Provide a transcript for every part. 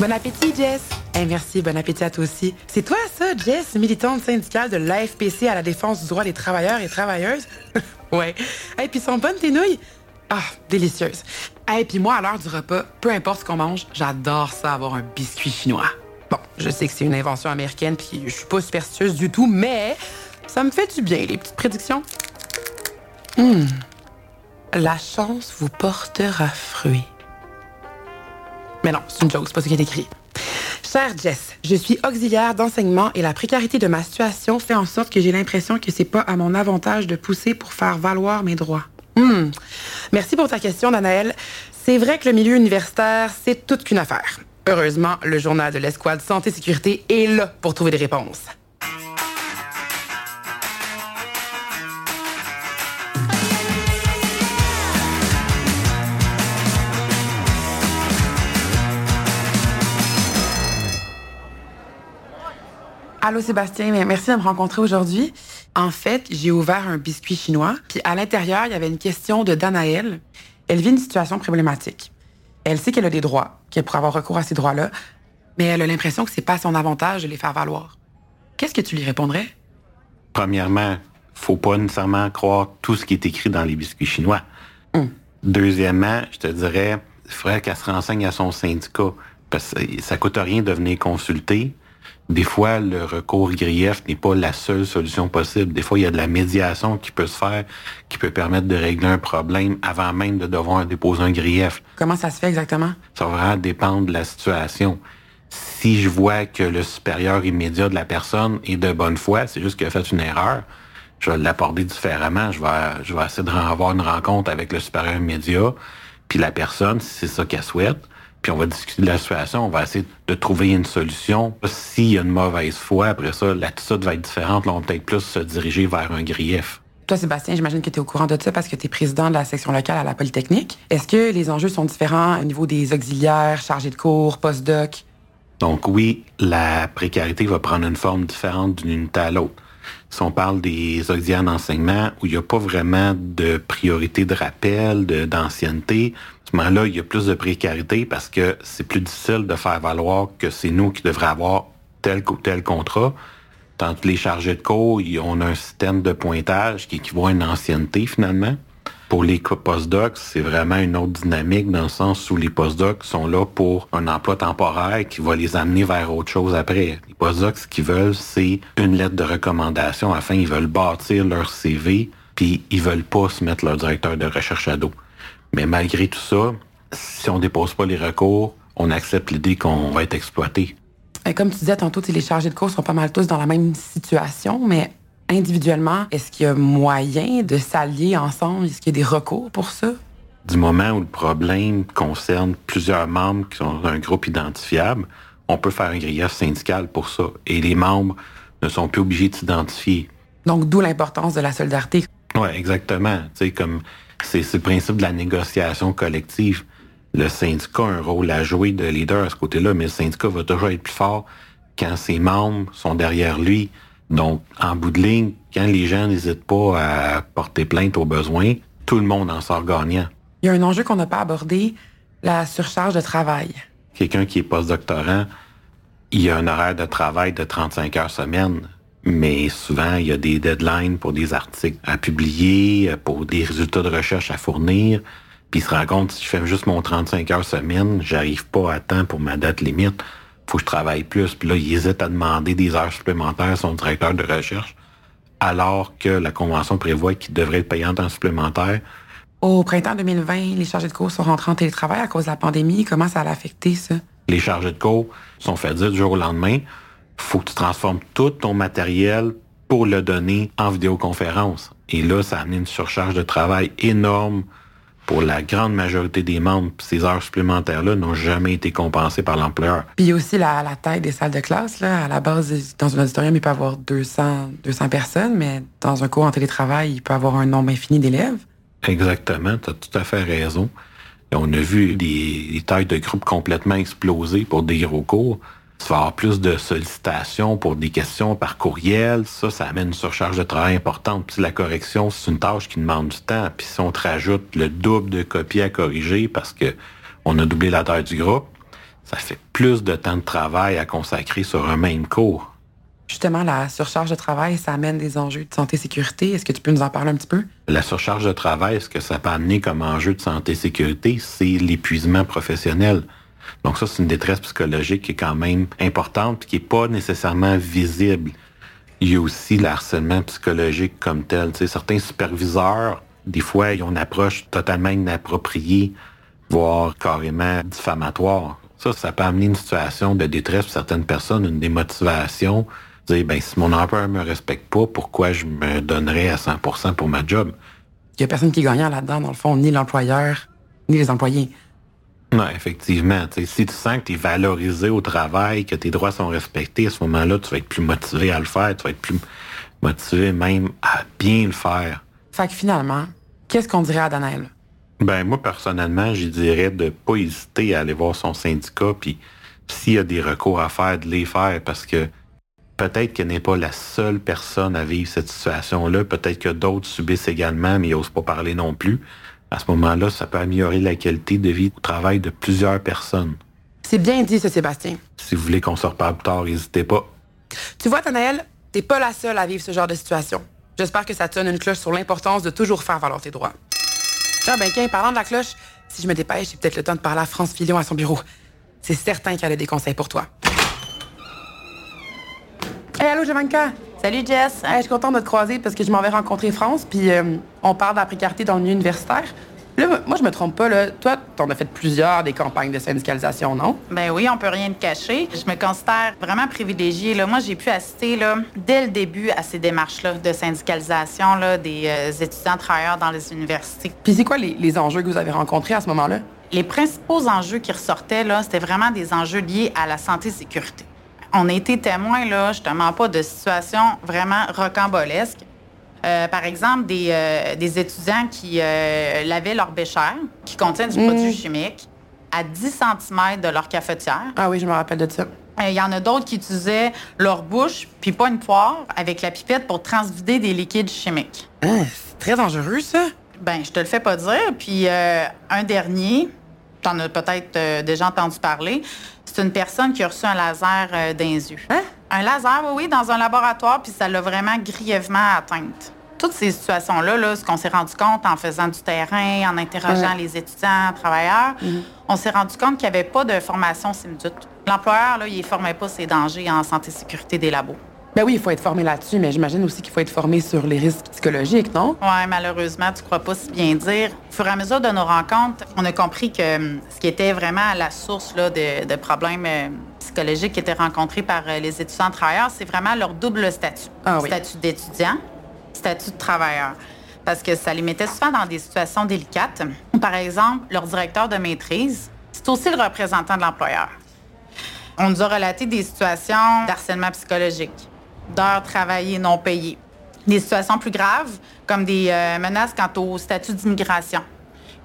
Bon appétit, Jess. Eh, merci, bon appétit à toi aussi. C'est toi, ça, Jess, militante syndicale de l'AFPC à la défense du droit des travailleurs et travailleuses? ouais. Et puis sont bonnes tes nouilles? Ah, délicieuses. Et puis moi, à l'heure du repas, peu importe ce qu'on mange, j'adore ça, avoir un biscuit chinois. Bon, je sais que c'est une invention américaine, puis je suis pas superstitieuse du tout, mais ça me fait du bien, les petites prédictions. Hum. La chance vous portera fruit. Mais non, c'est une joke, c'est pas ce qui est écrit. Cher Jess, je suis auxiliaire d'enseignement et la précarité de ma situation fait en sorte que j'ai l'impression que c'est pas à mon avantage de pousser pour faire valoir mes droits. Hmm. Merci pour ta question, Danaël. C'est vrai que le milieu universitaire, c'est toute qu'une affaire. Heureusement, le journal de l'escouade Santé-Sécurité est là pour trouver des réponses. Allô Sébastien, merci de me rencontrer aujourd'hui. En fait, j'ai ouvert un biscuit chinois, puis à l'intérieur, il y avait une question de Danaël. Elle vit une situation problématique. Elle sait qu'elle a des droits, qu'elle pourrait avoir recours à ces droits-là, mais elle a l'impression que c'est pas son avantage de les faire valoir. Qu'est-ce que tu lui répondrais? Premièrement, faut pas nécessairement croire tout ce qui est écrit dans les biscuits chinois. Hum. Deuxièmement, je te dirais, il faudrait qu'elle se renseigne à son syndicat, parce que ça coûte rien de venir consulter des fois, le recours grief n'est pas la seule solution possible. Des fois, il y a de la médiation qui peut se faire, qui peut permettre de régler un problème avant même de devoir déposer un grief. Comment ça se fait exactement? Ça va vraiment dépendre de la situation. Si je vois que le supérieur immédiat de la personne est de bonne foi, c'est juste qu'il a fait une erreur, je vais l'aborder différemment. Je vais, je vais essayer de avoir une rencontre avec le supérieur immédiat, puis la personne, si c'est ça qu'elle souhaite, puis on va discuter de la situation, on va essayer de trouver une solution. S'il y a une mauvaise foi, après ça, l'attitude va être différente. Là, on va peut-être plus se diriger vers un grief. Toi, Sébastien, j'imagine que tu es au courant de ça parce que tu es président de la section locale à la Polytechnique. Est-ce que les enjeux sont différents au niveau des auxiliaires, chargés de cours, post-doc? Donc oui, la précarité va prendre une forme différente d'une unité à l'autre. Si on parle des auxiliaires d'enseignement où il n'y a pas vraiment de priorité de rappel, d'ancienneté, là il y a plus de précarité parce que c'est plus difficile de faire valoir que c'est nous qui devrions avoir tel ou tel contrat. Tant que les chargés de cours, on a un système de pointage qui équivaut à une ancienneté finalement. Pour les postdocs, c'est vraiment une autre dynamique dans le sens où les postdocs sont là pour un emploi temporaire qui va les amener vers autre chose après. Les postdocs, ce qu'ils veulent, c'est une lettre de recommandation afin ils veulent bâtir leur CV, puis ils veulent pas se mettre leur directeur de recherche à dos. Mais malgré tout ça, si on dépose pas les recours, on accepte l'idée qu'on va être exploité. Comme tu disais tantôt, les chargés de cours sont pas mal tous dans la même situation, mais individuellement, est-ce qu'il y a moyen de s'allier ensemble? Est-ce qu'il y a des recours pour ça? Du moment où le problème concerne plusieurs membres qui sont un groupe identifiable, on peut faire un grief syndical pour ça. Et les membres ne sont plus obligés de s'identifier. Donc, d'où l'importance de la solidarité. Oui, exactement. Tu sais, comme c'est le principe de la négociation collective. Le syndicat a un rôle à jouer de leader à ce côté-là, mais le syndicat va toujours être plus fort quand ses membres sont derrière lui. Donc, en bout de ligne, quand les gens n'hésitent pas à porter plainte aux besoins, tout le monde en sort gagnant. Il y a un enjeu qu'on n'a pas abordé, la surcharge de travail. Quelqu'un qui est post-doctorant, il y a un horaire de travail de 35 heures semaine mais souvent, il y a des deadlines pour des articles à publier, pour des résultats de recherche à fournir. Puis il se rend compte, si je fais juste mon 35 heures semaine, j'arrive pas à temps pour ma date limite. Faut que je travaille plus. Puis là, il hésite à demander des heures supplémentaires à son directeur de recherche, alors que la Convention prévoit qu'il devrait être payant en supplémentaire. Au printemps 2020, les chargés de cours sont rentrés en télétravail à cause de la pandémie. Comment ça a affecté ça? Les chargés de cours sont faits dire du jour au lendemain faut que tu transformes tout ton matériel pour le donner en vidéoconférence. Et là, ça a amené une surcharge de travail énorme pour la grande majorité des membres. Ces heures supplémentaires-là n'ont jamais été compensées par l'employeur. Puis aussi la, la, taille des salles de classe. Là. À la base, dans un auditorium, il peut y avoir 200, 200 personnes, mais dans un cours en télétravail, il peut y avoir un nombre infini d'élèves. Exactement, tu as tout à fait raison. on a vu des tailles de groupe complètement exploser pour des gros cours tu vas avoir plus de sollicitations pour des questions par courriel. Ça, ça amène une surcharge de travail importante. Puis la correction, c'est une tâche qui demande du temps. Puis si on te rajoute le double de copies à corriger parce que on a doublé la taille du groupe, ça fait plus de temps de travail à consacrer sur un même cours. Justement, la surcharge de travail, ça amène des enjeux de santé-sécurité. Est-ce que tu peux nous en parler un petit peu? La surcharge de travail, ce que ça peut amener comme enjeu de santé-sécurité, c'est l'épuisement professionnel. Donc ça, c'est une détresse psychologique qui est quand même importante, qui n'est pas nécessairement visible. Il y a aussi le harcèlement psychologique comme tel. certains superviseurs, des fois, ils ont une approche totalement inappropriée, voire carrément diffamatoire. Ça, ça peut amener une situation de détresse pour certaines personnes, une démotivation. Dire, ben, si mon employeur me respecte pas, pourquoi je me donnerais à 100% pour ma job? Il y a personne qui est gagnant là-dedans, dans le fond, ni l'employeur, ni les employés. Non, effectivement. si tu sens que tu es valorisé au travail, que tes droits sont respectés, à ce moment-là, tu vas être plus motivé à le faire, tu vas être plus motivé même à bien le faire. Fait que finalement, qu'est-ce qu'on dirait à Daniel? Ben moi personnellement, je dirais de pas hésiter à aller voir son syndicat, puis s'il y a des recours à faire, de les faire, parce que peut-être qu'elle n'est pas la seule personne à vivre cette situation-là, peut-être que d'autres subissent également, mais ils n'osent pas parler non plus. À ce moment-là, ça peut améliorer la qualité de vie au travail de plusieurs personnes. C'est bien dit, ce Sébastien. Si vous voulez qu'on se reparle plus tard, n'hésitez pas. Tu vois, Tanaël, t'es pas la seule à vivre ce genre de situation. J'espère que ça te sonne une cloche sur l'importance de toujours faire valoir tes droits. Ah ben, tiens, parlant de la cloche, si je me dépêche, j'ai peut-être le temps de parler à France Fillon à son bureau. C'est certain qu'elle a des conseils pour toi. Hey, allô, Javanka! Salut, Jess! je suis contente de te croiser parce que je m'en vais rencontrer France, puis euh, on parle de la précarité dans le milieu universitaire. Là, moi, je me trompe pas, là. Toi, t'en as fait plusieurs des campagnes de syndicalisation, non? Ben oui, on peut rien te cacher. Je me considère vraiment privilégiée. Là. Moi, j'ai pu assister là, dès le début à ces démarches-là de syndicalisation là, des euh, étudiants travailleurs dans les universités. Puis c'est quoi les, les enjeux que vous avez rencontrés à ce moment-là? Les principaux enjeux qui ressortaient, là, c'était vraiment des enjeux liés à la santé-sécurité. On a été témoins, là, justement, pas de situations vraiment rocambolesques. Euh, par exemple, des, euh, des étudiants qui euh, lavaient leur bécher, qui contient du produit mm. chimique, à 10 cm de leur cafetière. Ah oui, je me rappelle de ça. Il y en a d'autres qui utilisaient leur bouche, puis pas une poire, avec la pipette pour transvider des liquides chimiques. Hein, c'est très dangereux, ça. Ben, je te le fais pas dire. Puis un dernier, tu en as peut-être déjà entendu parler, c'est une personne qui a reçu un laser dans les yeux. Hein? Un laser, oui, oui, dans un laboratoire, puis ça l'a vraiment grièvement atteinte. Toutes ces situations-là, là, ce qu'on s'est rendu compte en faisant du terrain, en interrogeant les étudiants, travailleurs, mhm. on s'est rendu compte qu'il n'y avait pas de formation SIMDUT. L'employeur, là, il ne formait pas ses dangers en santé-sécurité des labos. Ben oui, il faut être formé là-dessus, mais j'imagine aussi qu'il faut être formé sur les risques psychologiques, non? Oui, malheureusement, tu crois pas si bien dire. Au fur et à mesure de nos rencontres, on a compris que hum, ce qui était vraiment la source là, de, problèmes euh, psychologiques qui étaient rencontrés par euh, les étudiants travailleurs, c'est vraiment leur double statut. Ah statut d'étudiant, statut de travailleur. Parce que ça les mettait souvent dans des situations délicates. Par exemple, leur directeur de maîtrise, c'est aussi le représentant de l'employeur. On nous a relaté des situations d'harcèlement psychologique d'heures travaillées non payées. Des situations plus graves, comme des euh, menaces quant au statut d'immigration.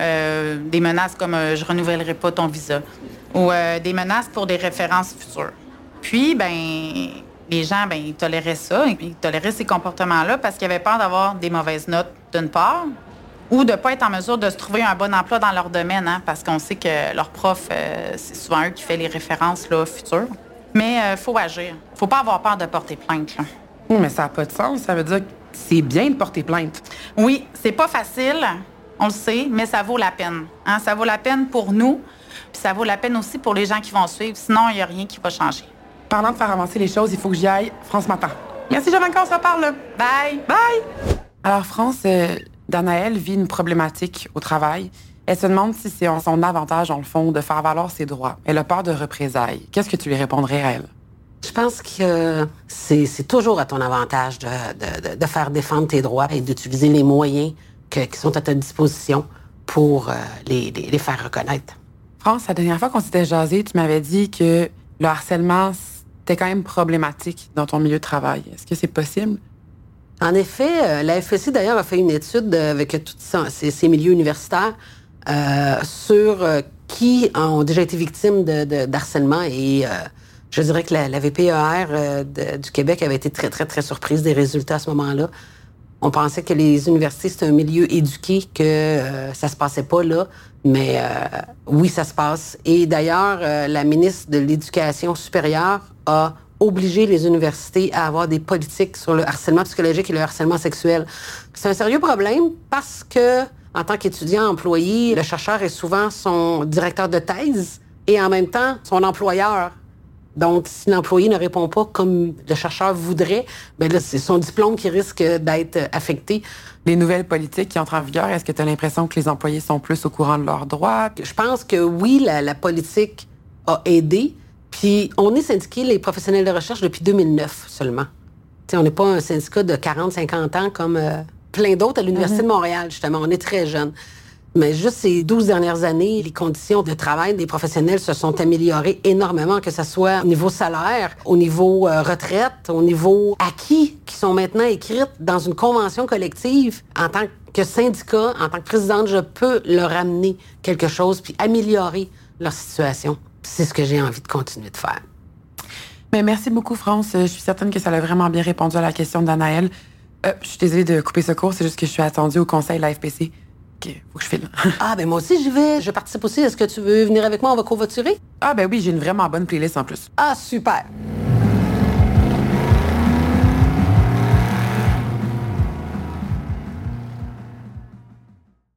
Euh, des menaces comme euh, je renouvellerai pas ton visa ou des menaces pour des références futures. Puis, ben, les gens, ben, ils toléraient ça, ils toléraient ces comportements-là parce qu'ils avaient peur d'avoir des mauvaises notes d'une part ou de ne pas être en mesure de se trouver un bon emploi dans leur domaine, hein, parce qu'on sait que leur prof, c'est souvent eux qui fait les références là, futures. Mais il euh, faut agir. faut pas avoir peur de porter plainte. Là. mais ça n'a pas de sens. Ça veut dire que c'est bien de porter plainte. Oui, c'est pas facile, on le sait, mais ça vaut la peine. Hein? Ça vaut la peine pour nous, puis ça vaut la peine aussi pour les gens qui vont suivre. Sinon, il n'y a rien qui va changer. Parlant de faire avancer les choses, il faut que j'y aille. France m'attend. Merci, Jean on se reparle. Bye. Bye. Alors, France, euh, Danaël vit une problématique au travail. Elle se demande si c'est en son avantage, en le fond, de faire valoir ses droits. Elle a peur de représailles. Qu'est-ce que tu lui répondrais à elle? Je pense que c'est toujours à ton avantage de, faire défendre tes droits et d'utiliser les moyens qui sont à ta disposition pour euh, les, faire reconnaître. France, la dernière fois qu'on s'était jasé, tu m'avais dit que le harcèlement, c'était quand même problématique dans ton milieu de travail. Est-ce que c'est possible? En effet, euh, la FSC d'ailleurs a fait une étude avec tous ces milieux universitaires euh, sur euh, qui ont déjà été victimes de, d'harcèlement et euh, je dirais que la, VPER du Québec avait été très, très, très surprise des résultats à ce moment-là. On pensait que les universités, c'était un milieu éduqué, que euh, ça se passait pas là. Mais euh, oui, ça se passe. Et d'ailleurs, euh, la ministre de l'Éducation supérieure a obligé les universités à avoir des politiques sur le harcèlement psychologique et le harcèlement sexuel. C'est un sérieux problème parce que, en tant qu'étudiant employé, le chercheur est souvent son directeur de thèse et en même temps son employeur. Donc, si l'employé ne répond pas comme le chercheur voudrait, ben là, c'est son diplôme qui risque d'être affecté. Les nouvelles politiques qui entrent en vigueur, est-ce que tu as l'impression que les employés sont plus au courant de leurs droits? Je pense que oui, la, la politique a aidé. Puis, on est syndiqué, les professionnels de recherche, depuis 2009 seulement. sais, on n'est pas un syndicat de 40-50 ans comme euh, plein d'autres à l'Université de Montréal, justement. On est très jeunes. Mais juste ces 12 dernières années, les conditions de travail des professionnels se sont améliorées énormément, que ce soit au niveau salaire, au niveau euh, retraite, au niveau acquis, qui sont maintenant écrites dans une convention collective. En tant que syndicat, en tant que présidente, je peux leur amener quelque chose puis améliorer leur situation. C'est ce que j'ai envie de continuer de faire. Mais merci beaucoup, France. Je suis certaine que ça a vraiment bien répondu à la question d'Anaël. Euh, je suis désolée de couper ce cours, c'est juste que je suis attendue au conseil de la FPC. OK, faut que je file. ah, ben moi aussi, j'y vais. Je participe aussi. Est-ce que tu veux venir avec moi? On va covoiturer? Ah, ben oui, j'ai une vraiment bonne playlist en plus. Ah, super.